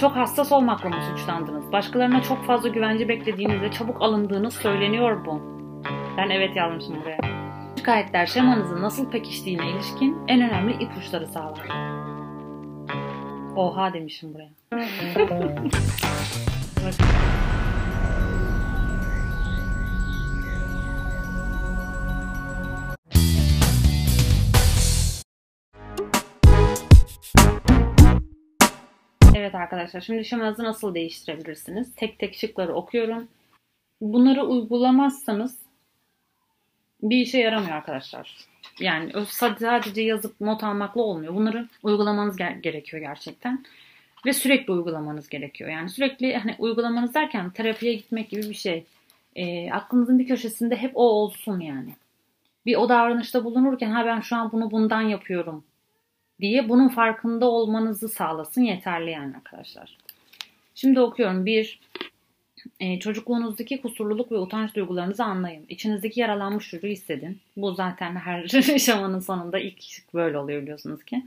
Çok hassas olmakla mı suçlandınız? Başkalarına çok fazla güvence beklediğinizde çabuk alındığınız söyleniyor bu. Ben evet yazmışım buraya. Şikayetler şemanızın nasıl pekiştiğine ilişkin en önemli ipuçları sağlar. Oha demişim buraya. Bakın. Evet arkadaşlar şimdi şemanızı nasıl değiştirebilirsiniz? Tek tek şıkları okuyorum. Bunları uygulamazsanız bir işe yaramıyor arkadaşlar. Yani sadece yazıp not almakla olmuyor. Bunları uygulamanız gerekiyor gerçekten. Ve sürekli uygulamanız gerekiyor. Yani sürekli hani uygulamanız derken terapiye gitmek gibi bir şey. E, aklınızın bir köşesinde hep o olsun yani. Bir o davranışta bulunurken ha ben şu an bunu bundan yapıyorum diye bunun farkında olmanızı sağlasın yeterli yani arkadaşlar. Şimdi okuyorum. Bir, e, çocukluğunuzdaki kusurluluk ve utanç duygularınızı anlayın. İçinizdeki yaralanmış çocuğu hissedin. Bu zaten her şamanın sonunda ilk böyle oluyor biliyorsunuz ki.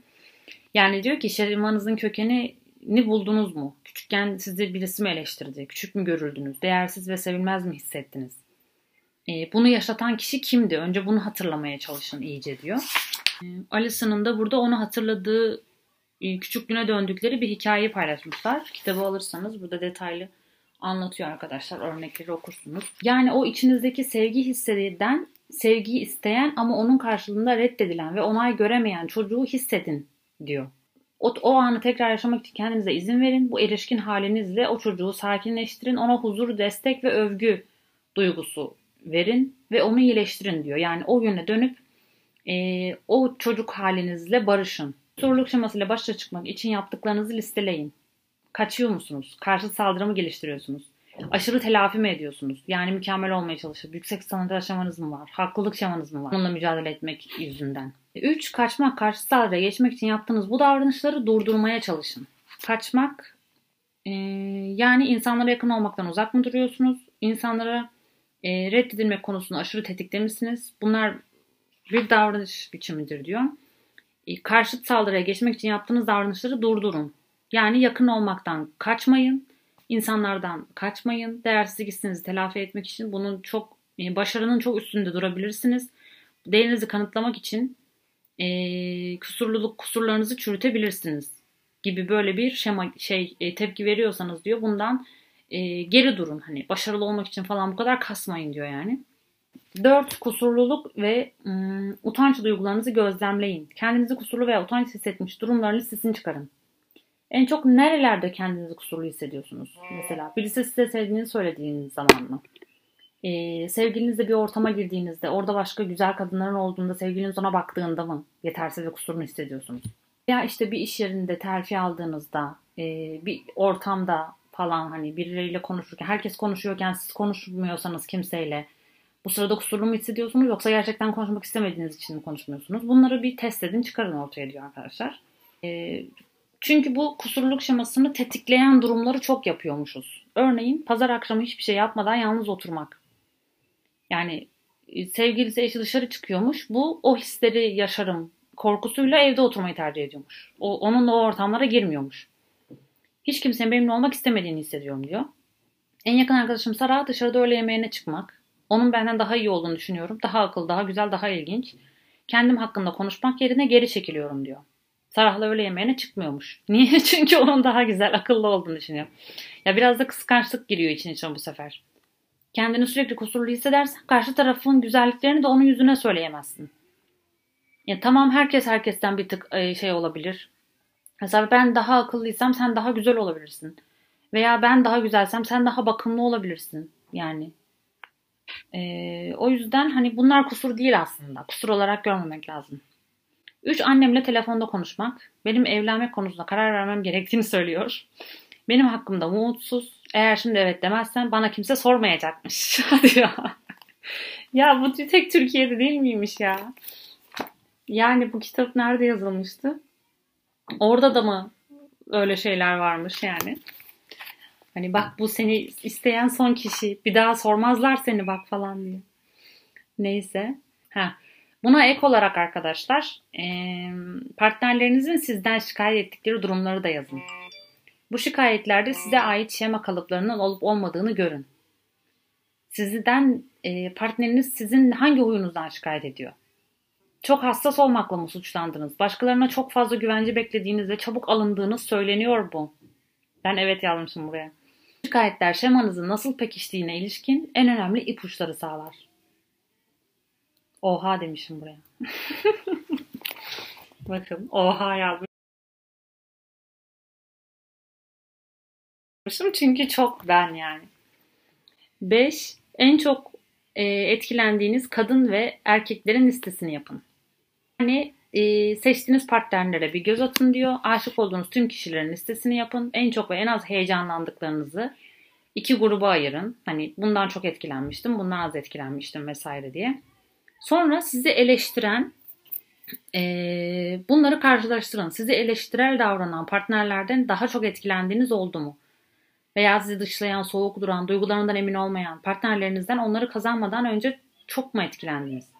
Yani diyor ki şamanızın kökeni ni buldunuz mu? Küçükken sizi birisi mi eleştirdi? Küçük mü görüldünüz? Değersiz ve sevilmez mi hissettiniz? E, bunu yaşatan kişi kimdi? Önce bunu hatırlamaya çalışın iyice diyor. E, Alison'un da burada onu hatırladığı e, küçüklüğüne döndükleri bir hikayeyi paylaşmışlar. Kitabı alırsanız burada detaylı anlatıyor arkadaşlar. Örnekleri okursunuz. Yani o içinizdeki sevgi hissedilen, sevgiyi isteyen ama onun karşılığında reddedilen ve onay göremeyen çocuğu hissedin diyor. O, o anı tekrar yaşamak için kendinize izin verin. Bu erişkin halinizle o çocuğu sakinleştirin. Ona huzur, destek ve övgü duygusu verin ve onu iyileştirin diyor. Yani o yöne dönüp e, o çocuk halinizle barışın. Soruluk şemasıyla başa çıkmak için yaptıklarınızı listeleyin. Kaçıyor musunuz? Karşı saldırı mı geliştiriyorsunuz? Aşırı telafi mi ediyorsunuz? Yani mükemmel olmaya çalışıp yüksek standart aşamanız mı var? Haklılık şamanız mı var? Onunla mücadele etmek yüzünden. 3. Kaçmak, karşı saldırıya geçmek için yaptığınız bu davranışları durdurmaya çalışın. Kaçmak, e, yani insanlara yakın olmaktan uzak mı duruyorsunuz? İnsanlara e, reddedilmek konusunda aşırı tetiklemişsiniz. Bunlar bir davranış biçimidir diyor. E, karşıt saldırıya geçmek için yaptığınız davranışları durdurun. Yani yakın olmaktan kaçmayın. insanlardan kaçmayın. Değersizlik hissinizi telafi etmek için bunun çok e, başarının çok üstünde durabilirsiniz. Değerinizi kanıtlamak için e, kusurluluk kusurlarınızı çürütebilirsiniz gibi böyle bir şema şey e, tepki veriyorsanız diyor bundan e, geri durun hani başarılı olmak için falan bu kadar kasmayın diyor yani. 4. Kusurluluk ve ım, utanç duygularınızı gözlemleyin. Kendinizi kusurlu veya utanç hissetmiş durumların listesini çıkarın. En çok nerelerde kendinizi kusurlu hissediyorsunuz? Mesela birisi size sevdiğini söylediğiniz zaman mı? Ee, sevgilinizle bir ortama girdiğinizde, orada başka güzel kadınların olduğunda, sevgiliniz ona baktığında mı yetersiz ve kusurlu hissediyorsunuz? Ya işte bir iş yerinde terfi aldığınızda, e, bir ortamda falan hani birileriyle konuşurken, herkes konuşuyorken siz konuşmuyorsanız kimseyle bu sırada kusurlu mu hissediyorsunuz yoksa gerçekten konuşmak istemediğiniz için mi konuşmuyorsunuz? Bunları bir test edin çıkarın ortaya diyor arkadaşlar. E, çünkü bu kusurluluk şemasını tetikleyen durumları çok yapıyormuşuz. Örneğin pazar akşamı hiçbir şey yapmadan yalnız oturmak. Yani e, sevgilisi eşi dışarı çıkıyormuş. Bu o hisleri yaşarım korkusuyla evde oturmayı tercih ediyormuş. O, onunla o ortamlara girmiyormuş. Hiç kimsenin benimle olmak istemediğini hissediyorum diyor. En yakın arkadaşım Sara dışarıda öğle yemeğine çıkmak. Onun benden daha iyi olduğunu düşünüyorum. Daha akıllı, daha güzel, daha ilginç. Kendim hakkında konuşmak yerine geri çekiliyorum diyor. Sarah'la öğle yemeğine çıkmıyormuş. Niye? Çünkü onun daha güzel, akıllı olduğunu düşünüyor. Ya biraz da kıskançlık giriyor için içine bu sefer. Kendini sürekli kusurlu hissedersen karşı tarafın güzelliklerini de onun yüzüne söyleyemezsin. Ya tamam herkes herkesten bir tık şey olabilir. Mesela ben daha akıllıysam sen daha güzel olabilirsin. Veya ben daha güzelsem sen daha bakımlı olabilirsin. Yani ee, o yüzden hani bunlar kusur değil aslında. Kusur olarak görmemek lazım. Üç annemle telefonda konuşmak. Benim evlenmek konusunda karar vermem gerektiğini söylüyor. Benim hakkımda mutsuz. Eğer şimdi evet demezsen bana kimse sormayacakmış. Hadi ya. ya bu tek Türkiye'de değil miymiş ya? Yani bu kitap nerede yazılmıştı? Orada da mı öyle şeyler varmış yani? Hani bak bu seni isteyen son kişi. Bir daha sormazlar seni bak falan diye. Neyse. Ha. Buna ek olarak arkadaşlar partnerlerinizin sizden şikayet ettikleri durumları da yazın. Bu şikayetlerde size ait şema kalıplarının olup olmadığını görün. Sizden e, partneriniz sizin hangi huyunuzdan şikayet ediyor? Çok hassas olmakla mı suçlandınız? Başkalarına çok fazla güvence beklediğiniz ve çabuk alındığınız söyleniyor bu. Ben evet yazmışım buraya. Şikayetler şemanızın nasıl pekiştiğine ilişkin en önemli ipuçları sağlar. Oha demişim buraya. Bakın oha yazmışım. Çünkü çok ben yani. 5. En çok e, etkilendiğiniz kadın ve erkeklerin listesini yapın. Yani e, seçtiğiniz partnerlere bir göz atın diyor. Aşık olduğunuz tüm kişilerin listesini yapın. En çok ve en az heyecanlandıklarınızı iki gruba ayırın. Hani bundan çok etkilenmiştim, bundan az etkilenmiştim vesaire diye. Sonra sizi eleştiren, e, bunları karşılaştırın. Sizi eleştirel davranan partnerlerden daha çok etkilendiğiniz oldu mu? Veya sizi dışlayan, soğuk duran, duygularından emin olmayan partnerlerinizden onları kazanmadan önce çok mu etkilendiniz?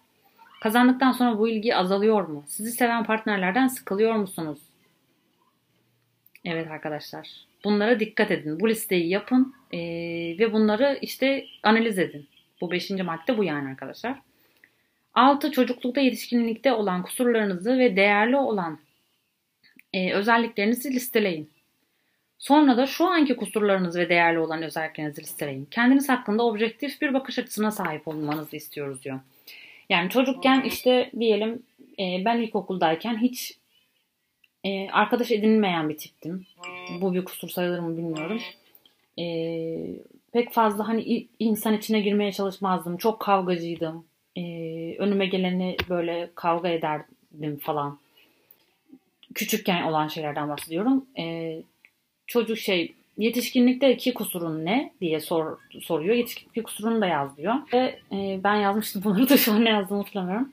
Kazandıktan sonra bu ilgi azalıyor mu? Sizi seven partnerlerden sıkılıyor musunuz? Evet arkadaşlar. Bunlara dikkat edin. Bu listeyi yapın ee, ve bunları işte analiz edin. Bu beşinci madde bu yani arkadaşlar. Altı çocuklukta yetişkinlikte olan kusurlarınızı ve değerli olan e, özelliklerinizi listeleyin. Sonra da şu anki kusurlarınız ve değerli olan özelliklerinizi listeleyin. Kendiniz hakkında objektif bir bakış açısına sahip olmanızı istiyoruz diyor. Yani çocukken işte diyelim e, ben ilkokuldayken hiç e, arkadaş edinilmeyen bir tiptim. Bu bir kusur sayılır mı bilmiyorum. E, pek fazla hani insan içine girmeye çalışmazdım. Çok kavgacıydım. E, önüme geleni böyle kavga ederdim falan. Küçükken olan şeylerden bahsediyorum. E, çocuk şey yetişkinlikte iki kusurun ne diye sor, soruyor. Yetişkinlik kusurunu da yaz diyor. Ve e, ben yazmıştım bunları da şu an ne yazdığımı hatırlamıyorum.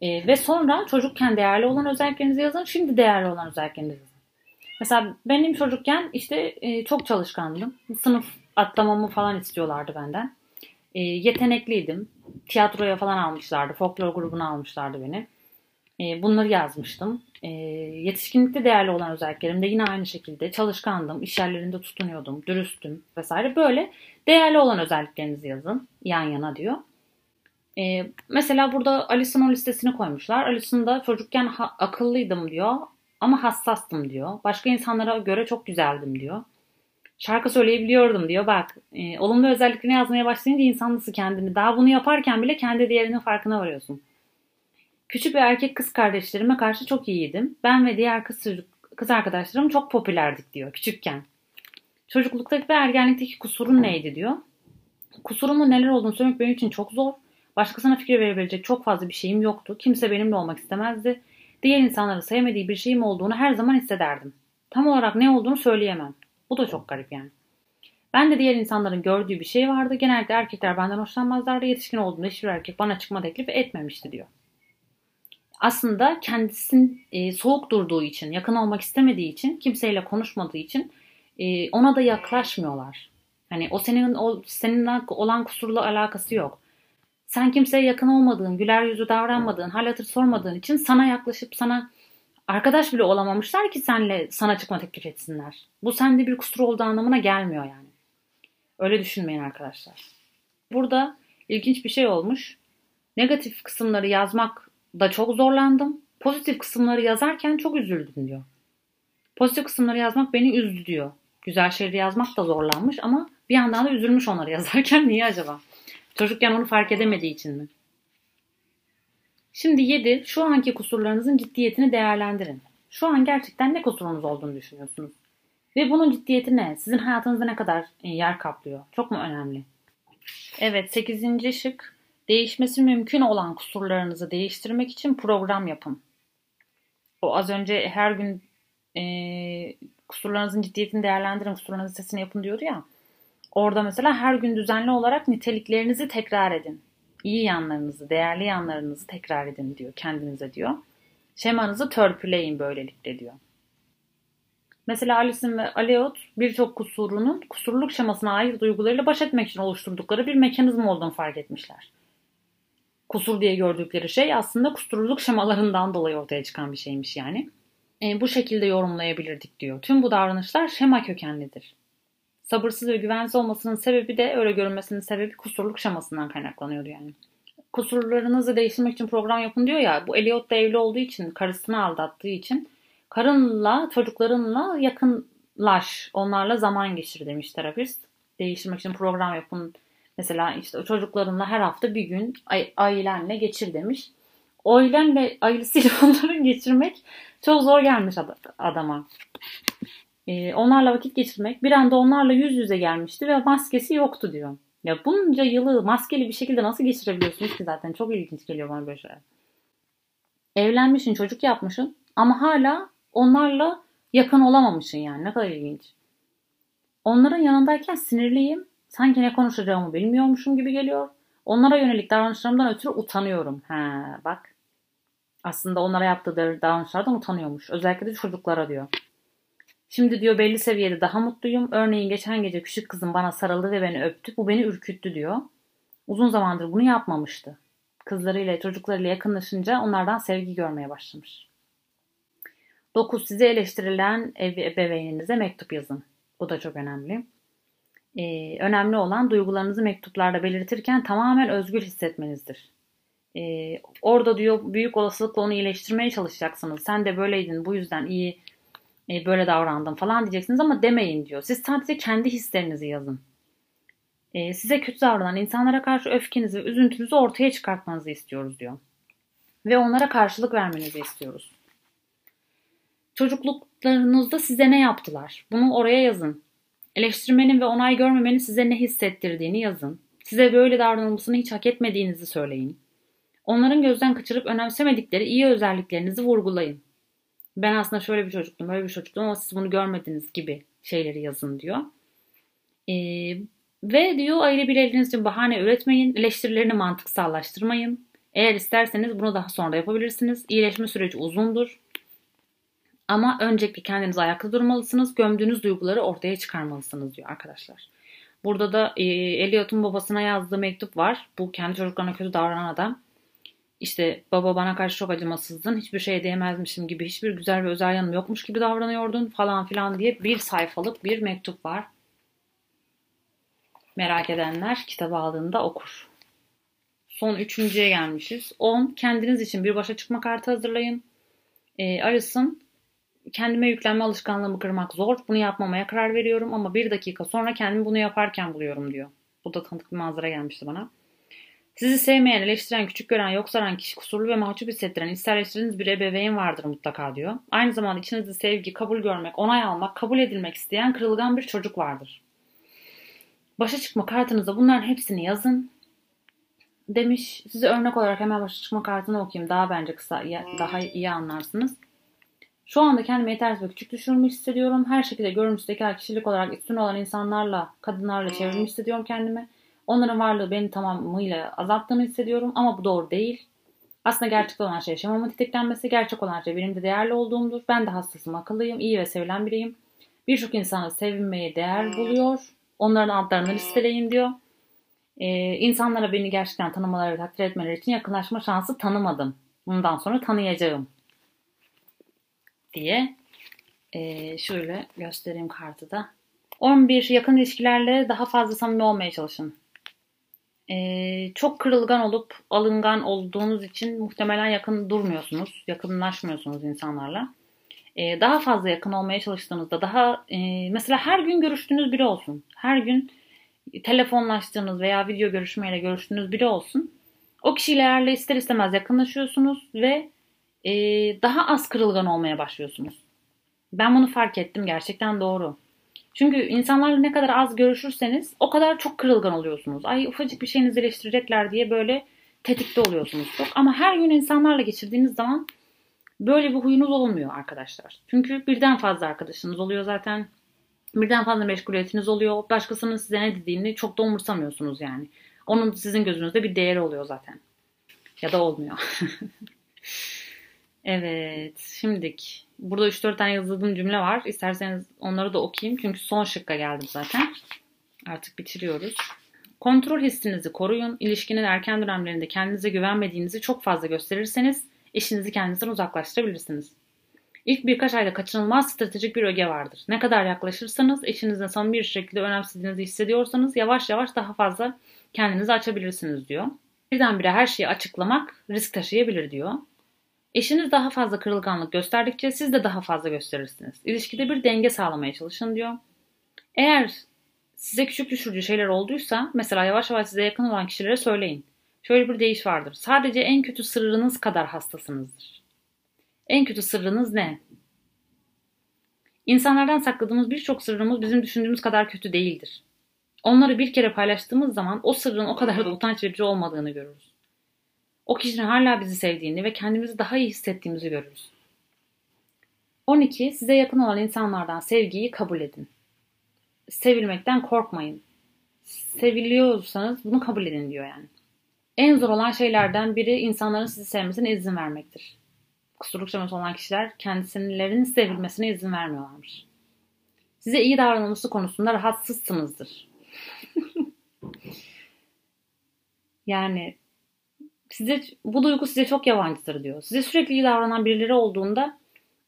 E, ve sonra çocukken değerli olan özelliklerinizi yazın. Şimdi değerli olan özelliklerinizi yazın. Mesela benim çocukken işte e, çok çalışkandım. Sınıf atlamamı falan istiyorlardı benden. E, yetenekliydim. Tiyatroya falan almışlardı. Folklor grubuna almışlardı beni. E, bunları yazmıştım. E, yetişkinlikte değerli olan özelliklerim de yine aynı şekilde çalışkandım, iş yerlerinde tutunuyordum, dürüstüm vesaire. Böyle değerli olan özelliklerinizi yazın yan yana diyor. E, mesela burada o listesini koymuşlar. Alice'ın da çocukken akıllıydım diyor ama hassastım diyor. Başka insanlara göre çok güzeldim diyor. Şarkı söyleyebiliyordum diyor. Bak e, olumlu özelliklerini yazmaya başlayınca insan nasıl kendini daha bunu yaparken bile kendi değerinin farkına varıyorsun. Küçük bir erkek kız kardeşlerime karşı çok iyiydim. Ben ve diğer kız, kız arkadaşlarım çok popülerdik diyor küçükken. Çocukluktaki ve ergenlikteki kusurun neydi diyor. Kusurumun neler olduğunu söylemek benim için çok zor. Başkasına fikir verebilecek çok fazla bir şeyim yoktu. Kimse benimle olmak istemezdi. Diğer insanları sevmediği bir şeyim olduğunu her zaman hissederdim. Tam olarak ne olduğunu söyleyemem. Bu da çok garip yani. Ben de diğer insanların gördüğü bir şey vardı. Genellikle erkekler benden hoşlanmazlardı. Yetişkin olduğumda hiçbir erkek bana çıkma teklif etmemişti diyor aslında kendisinin e, soğuk durduğu için, yakın olmak istemediği için, kimseyle konuşmadığı için e, ona da yaklaşmıyorlar. Hani o senin o seninle olan kusurla alakası yok. Sen kimseye yakın olmadığın, güler yüzü davranmadığın, hal hatır sormadığın için sana yaklaşıp sana arkadaş bile olamamışlar ki senle sana çıkma teklif etsinler. Bu sende bir kusur olduğu anlamına gelmiyor yani. Öyle düşünmeyin arkadaşlar. Burada ilginç bir şey olmuş. Negatif kısımları yazmak da çok zorlandım. Pozitif kısımları yazarken çok üzüldüm diyor. Pozitif kısımları yazmak beni üzdü diyor. Güzel şeyleri yazmak da zorlanmış ama bir yandan da üzülmüş onları yazarken. Niye acaba? Çocukken onu fark edemediği için mi? Şimdi 7. Şu anki kusurlarınızın ciddiyetini değerlendirin. Şu an gerçekten ne kusurunuz olduğunu düşünüyorsunuz? Ve bunun ciddiyeti ne? Sizin hayatınızda ne kadar e, yer kaplıyor? Çok mu önemli? Evet 8. şık Değişmesi mümkün olan kusurlarınızı değiştirmek için program yapın. O az önce her gün e, kusurlarınızın ciddiyetini değerlendirin, kusurlarınızın sesini yapın diyordu ya. Orada mesela her gün düzenli olarak niteliklerinizi tekrar edin. İyi yanlarınızı, değerli yanlarınızı tekrar edin diyor kendinize diyor. Şemanızı törpüleyin böylelikle diyor. Mesela Alice'in ve Aleot birçok kusurunun kusurluk şemasına ait duygularıyla baş etmek için oluşturdukları bir mekanizma olduğunu fark etmişler kusur diye gördükleri şey aslında kusurluluk şemalarından dolayı ortaya çıkan bir şeymiş yani. e, bu şekilde yorumlayabilirdik diyor. Tüm bu davranışlar şema kökenlidir. Sabırsız ve güvensiz olmasının sebebi de öyle görünmesinin sebebi kusurluk şemasından kaynaklanıyordu yani. Kusurlarınızı değiştirmek için program yapın diyor ya. Bu Elliot da evli olduğu için, karısını aldattığı için karınla, çocuklarınla yakınlaş, onlarla zaman geçir demiş terapist. Değiştirmek için program yapın. Mesela işte çocuklarınla her hafta bir gün ailenle geçir demiş. Ailenle, ailesiyle onların geçirmek çok zor gelmiş adama. Ee, onlarla vakit geçirmek bir anda onlarla yüz yüze gelmişti ve maskesi yoktu diyor. Ya bunca yılı maskeli bir şekilde nasıl geçirebiliyorsunuz ki zaten çok ilginç geliyor bana böyle şeyler. Evlenmişsin, çocuk yapmışsın ama hala onlarla yakın olamamışsın yani. Ne kadar ilginç. Onların yanındayken sinirliyim. Sanki ne konuşacağımı bilmiyormuşum gibi geliyor. Onlara yönelik davranışlarımdan ötürü utanıyorum. He bak. Aslında onlara yaptığı davranışlardan utanıyormuş. Özellikle de çocuklara diyor. Şimdi diyor belli seviyede daha mutluyum. Örneğin geçen gece küçük kızım bana sarıldı ve beni öptü. Bu beni ürküttü diyor. Uzun zamandır bunu yapmamıştı. Kızlarıyla, çocuklarıyla yakınlaşınca onlardan sevgi görmeye başlamış. 9. Sizi eleştirilen ebeveyninize mektup yazın. Bu da çok önemli. Ee, önemli olan duygularınızı mektuplarda belirtirken tamamen özgür hissetmenizdir. Ee, orada diyor büyük olasılıkla onu iyileştirmeye çalışacaksınız. Sen de böyleydin bu yüzden iyi e, böyle davrandım falan diyeceksiniz ama demeyin diyor. Siz sadece kendi hislerinizi yazın. E, size kötü davranan insanlara karşı öfkenizi ve üzüntünüzü ortaya çıkartmanızı istiyoruz diyor. Ve onlara karşılık vermenizi istiyoruz. Çocukluklarınızda size ne yaptılar? Bunu oraya yazın. Eleştirmenin ve onay görmemenin size ne hissettirdiğini yazın. Size böyle davranılmasını hiç hak etmediğinizi söyleyin. Onların gözden kaçırıp önemsemedikleri iyi özelliklerinizi vurgulayın. Ben aslında şöyle bir çocuktum, böyle bir çocuktum ama siz bunu görmediniz gibi şeyleri yazın diyor. Ee, ve diyor aile bireyleriniz için bahane üretmeyin, eleştirilerini mantıksallaştırmayın. Eğer isterseniz bunu daha sonra yapabilirsiniz. İyileşme süreci uzundur. Ama öncelikle kendiniz ayakta durmalısınız. Gömdüğünüz duyguları ortaya çıkarmalısınız diyor arkadaşlar. Burada da e, Elliot'un babasına yazdığı mektup var. Bu kendi çocuklarına kötü davranan adam işte baba bana karşı çok acımasızdın, hiçbir şeye değmezmişim gibi, hiçbir güzel ve özel yanım yokmuş gibi davranıyordun falan filan diye bir sayfalık bir mektup var. Merak edenler kitabı aldığında okur. Son üçüncüye gelmişiz. 10. Kendiniz için bir başa çıkma kartı hazırlayın. E, Arıs'ın kendime yüklenme alışkanlığımı kırmak zor. Bunu yapmamaya karar veriyorum ama bir dakika sonra kendimi bunu yaparken buluyorum diyor. Bu da tanıdık bir manzara gelmişti bana. Sizi sevmeyen, eleştiren, küçük gören, yok saran kişi kusurlu ve mahcup hissettiren, isterleştirdiğiniz bir ebeveyn vardır mutlaka diyor. Aynı zamanda içinizde sevgi, kabul görmek, onay almak, kabul edilmek isteyen kırılgan bir çocuk vardır. Başa çıkma kartınıza bunların hepsini yazın. Demiş. Size örnek olarak hemen başa çıkma kartını okuyayım. Daha bence kısa, daha iyi anlarsınız. Şu anda kendimi yetersiz ve küçük düşürmüş hissediyorum. Her şekilde görünüşteki kişilik olarak üstün olan insanlarla, kadınlarla çevrilmiş hissediyorum kendimi. Onların varlığı beni tamamıyla azalttığını hissediyorum ama bu doğru değil. Aslında gerçek olan şey yaşamamın tetiklenmesi, gerçek olan şey benim de değerli olduğumdur. Ben de hassasım, akıllıyım, iyi ve sevilen biriyim. Birçok insanı sevinmeye değer buluyor. Onların adlarını listeleyin diyor. Ee, insanlara beni gerçekten tanımaları ve takdir etmeleri için yakınlaşma şansı tanımadım. Bundan sonra tanıyacağım. Diye ee, şöyle göstereyim kartı da. 11 yakın ilişkilerle daha fazla samimi olmaya çalışın. Ee, çok kırılgan olup alıngan olduğunuz için muhtemelen yakın durmuyorsunuz, yakınlaşmıyorsunuz insanlarla. Ee, daha fazla yakın olmaya çalıştığınızda daha e, mesela her gün görüştüğünüz biri olsun. Her gün telefonlaştığınız veya video görüşmeyle görüştüğünüz biri olsun. O kişilerle ister istemez yakınlaşıyorsunuz ve e, daha az kırılgan olmaya başlıyorsunuz. Ben bunu fark ettim gerçekten doğru. Çünkü insanlarla ne kadar az görüşürseniz o kadar çok kırılgan oluyorsunuz. Ay ufacık bir şeyinizi eleştirecekler diye böyle tetikte oluyorsunuz çok. Ama her gün insanlarla geçirdiğiniz zaman böyle bir huyunuz olmuyor arkadaşlar. Çünkü birden fazla arkadaşınız oluyor zaten. Birden fazla meşguliyetiniz oluyor. Başkasının size ne dediğini çok da umursamıyorsunuz yani. Onun sizin gözünüzde bir değeri oluyor zaten. Ya da olmuyor. evet, şimdik Burada 3-4 tane yazıldığım cümle var. İsterseniz onları da okuyayım. Çünkü son şıkka geldim zaten. Artık bitiriyoruz. Kontrol hissinizi koruyun. İlişkinin erken dönemlerinde kendinize güvenmediğinizi çok fazla gösterirseniz eşinizi kendinizden uzaklaştırabilirsiniz. İlk birkaç ayda kaçınılmaz stratejik bir öge vardır. Ne kadar yaklaşırsanız, eşinizle samimi bir şekilde önemsediğinizi hissediyorsanız yavaş yavaş daha fazla kendinizi açabilirsiniz diyor. Birdenbire her şeyi açıklamak risk taşıyabilir diyor. Eşiniz daha fazla kırılganlık gösterdikçe siz de daha fazla gösterirsiniz. İlişkide bir denge sağlamaya çalışın diyor. Eğer size küçük düşürücü şeyler olduysa mesela yavaş yavaş size yakın olan kişilere söyleyin. Şöyle bir deyiş vardır. Sadece en kötü sırrınız kadar hastasınızdır. En kötü sırrınız ne? İnsanlardan sakladığımız birçok sırrımız bizim düşündüğümüz kadar kötü değildir. Onları bir kere paylaştığımız zaman o sırrın o kadar da utanç verici olmadığını görürüz. O kişinin hala bizi sevdiğini ve kendimizi daha iyi hissettiğimizi görürüz. 12. Size yakın olan insanlardan sevgiyi kabul edin. Sevilmekten korkmayın. Seviliyorsanız bunu kabul edin diyor yani. En zor olan şeylerden biri insanların sizi sevmesine izin vermektir. Kusurluk şeması olan kişiler kendilerinin sevilmesine izin vermiyorlarmış. Size iyi davranılması konusunda rahatsızsınızdır. yani size bu duygu size çok yabancıdır diyor. Size sürekli iyi davranan birileri olduğunda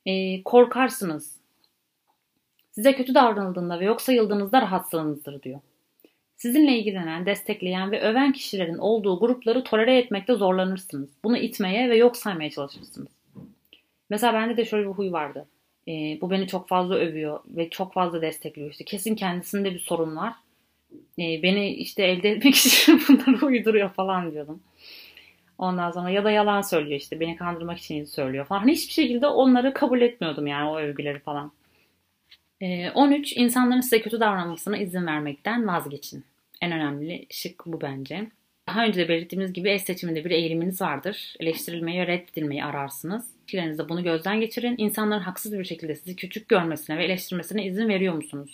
e, korkarsınız. Size kötü davranıldığında ve yok sayıldığınızda rahatsızsınızdır diyor. Sizinle ilgilenen, destekleyen ve öven kişilerin olduğu grupları tolere etmekte zorlanırsınız. Bunu itmeye ve yok saymaya çalışırsınız. Mesela bende de şöyle bir huy vardı. E, bu beni çok fazla övüyor ve çok fazla destekliyor. İşte kesin kendisinde bir sorun var. E, beni işte elde etmek için bunları uyduruyor falan diyordum. Ondan sonra ya da yalan söylüyor işte beni kandırmak için söylüyor falan. Hani hiçbir şekilde onları kabul etmiyordum yani o övgüleri falan. E, 13. insanların size kötü davranmasına izin vermekten vazgeçin. En önemli şık bu bence. Daha önce de belirttiğimiz gibi eş seçiminde bir eğiliminiz vardır. Eleştirilmeyi ve reddedilmeyi ararsınız. İlişkilerinizde bunu gözden geçirin. İnsanların haksız bir şekilde sizi küçük görmesine ve eleştirmesine izin veriyor musunuz?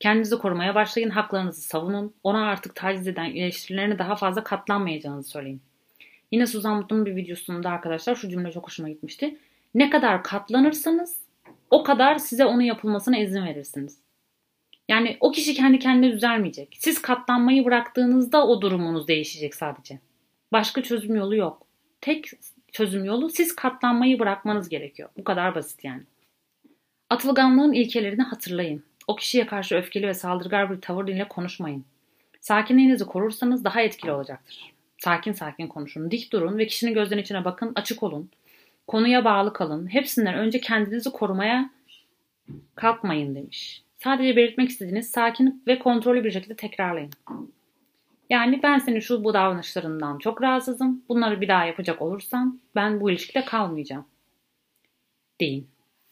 Kendinizi korumaya başlayın, haklarınızı savunun. Ona artık taciz eden eleştirilerine daha fazla katlanmayacağınızı söyleyin. Yine Suzan Mutlu'nun bir videosunda arkadaşlar şu cümle çok hoşuma gitmişti. Ne kadar katlanırsanız o kadar size onun yapılmasına izin verirsiniz. Yani o kişi kendi kendine düzelmeyecek. Siz katlanmayı bıraktığınızda o durumunuz değişecek sadece. Başka çözüm yolu yok. Tek çözüm yolu siz katlanmayı bırakmanız gerekiyor. Bu kadar basit yani. Atılganlığın ilkelerini hatırlayın. O kişiye karşı öfkeli ve saldırgar bir tavır ile konuşmayın. Sakinliğinizi korursanız daha etkili olacaktır. Sakin sakin konuşun, dik durun ve kişinin gözlerinin içine bakın, açık olun. Konuya bağlı kalın. Hepsinden önce kendinizi korumaya kalkmayın demiş. Sadece belirtmek istediğiniz sakin ve kontrollü bir şekilde tekrarlayın. Yani ben senin şu bu davranışlarından çok rahatsızım. Bunları bir daha yapacak olursan ben bu ilişkide kalmayacağım. Deyin.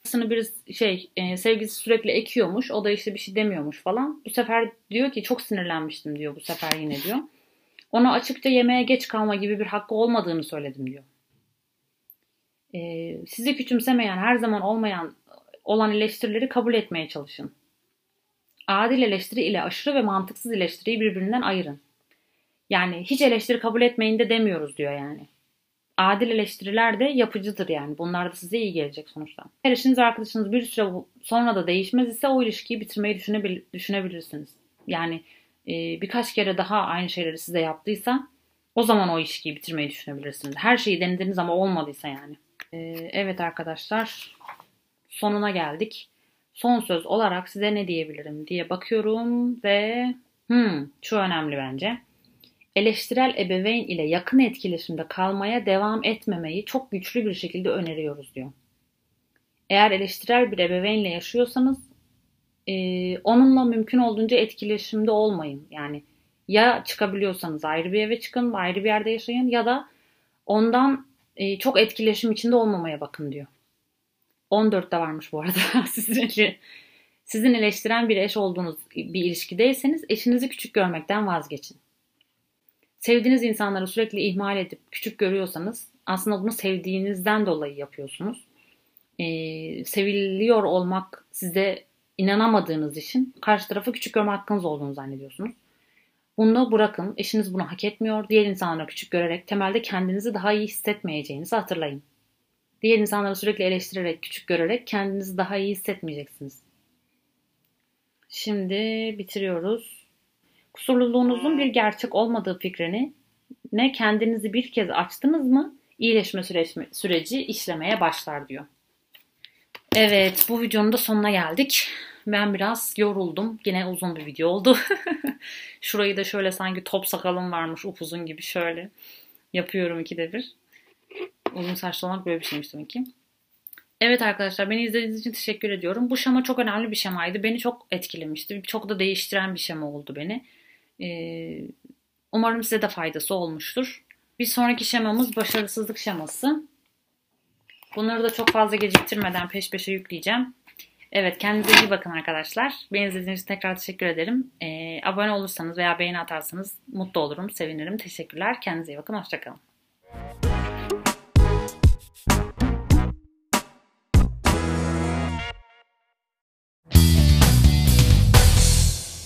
Aslında bir şey e, sevgisi sürekli ekiyormuş. O da işte bir şey demiyormuş falan. Bu sefer diyor ki çok sinirlenmiştim diyor bu sefer yine diyor. Ona açıkça yemeğe geç kalma gibi bir hakkı olmadığını söyledim diyor. E, sizi küçümsemeyen, her zaman olmayan olan eleştirileri kabul etmeye çalışın. Adil eleştiri ile aşırı ve mantıksız eleştiriyi birbirinden ayırın. Yani hiç eleştiri kabul etmeyin de demiyoruz diyor yani. Adil eleştiriler de yapıcıdır yani. Bunlar da size iyi gelecek sonuçta. Eğer eşiniz arkadaşınız bir süre sonra da değişmez ise o ilişkiyi bitirmeyi düşünebil düşünebilirsiniz. Yani e, birkaç kere daha aynı şeyleri size yaptıysa o zaman o ilişkiyi bitirmeyi düşünebilirsiniz. Her şeyi denediniz ama olmadıysa yani. E, evet arkadaşlar sonuna geldik. Son söz olarak size ne diyebilirim diye bakıyorum ve hmm, şu önemli bence eleştirel ebeveyn ile yakın etkileşimde kalmaya devam etmemeyi çok güçlü bir şekilde öneriyoruz diyor. Eğer eleştirel bir ebeveynle yaşıyorsanız e, onunla mümkün olduğunca etkileşimde olmayın. Yani ya çıkabiliyorsanız ayrı bir eve çıkın, ayrı bir yerde yaşayın ya da ondan e, çok etkileşim içinde olmamaya bakın diyor. 14'te varmış bu arada. sizin, sizin eleştiren bir eş olduğunuz bir ilişkideyseniz eşinizi küçük görmekten vazgeçin sevdiğiniz insanları sürekli ihmal edip küçük görüyorsanız aslında bunu sevdiğinizden dolayı yapıyorsunuz. Ee, seviliyor olmak size inanamadığınız için karşı tarafı küçük görme hakkınız olduğunu zannediyorsunuz. Bunu bırakın. Eşiniz bunu hak etmiyor. Diğer insanları küçük görerek temelde kendinizi daha iyi hissetmeyeceğinizi hatırlayın. Diğer insanları sürekli eleştirerek, küçük görerek kendinizi daha iyi hissetmeyeceksiniz. Şimdi bitiriyoruz kusurluluğunuzun bir gerçek olmadığı fikrini ne kendinizi bir kez açtınız mı iyileşme süreci, süreci işlemeye başlar diyor. Evet bu videonun da sonuna geldik. Ben biraz yoruldum. Yine uzun bir video oldu. Şurayı da şöyle sanki top sakalım varmış upuzun gibi şöyle yapıyorum ikide bir. Uzun saçlı olmak böyle bir şeymiş demek ki. Evet arkadaşlar beni izlediğiniz için teşekkür ediyorum. Bu şema çok önemli bir şemaydı. Beni çok etkilemişti. Çok da değiştiren bir şema oldu beni. Ee, umarım size de faydası olmuştur. Bir sonraki şemamız başarısızlık şeması. Bunları da çok fazla geciktirmeden peş peşe yükleyeceğim. Evet kendinize iyi bakın arkadaşlar. Beni izlediğiniz için tekrar teşekkür ederim. Ee, abone olursanız veya beğeni atarsanız mutlu olurum, sevinirim. Teşekkürler. Kendinize iyi bakın. Hoşçakalın.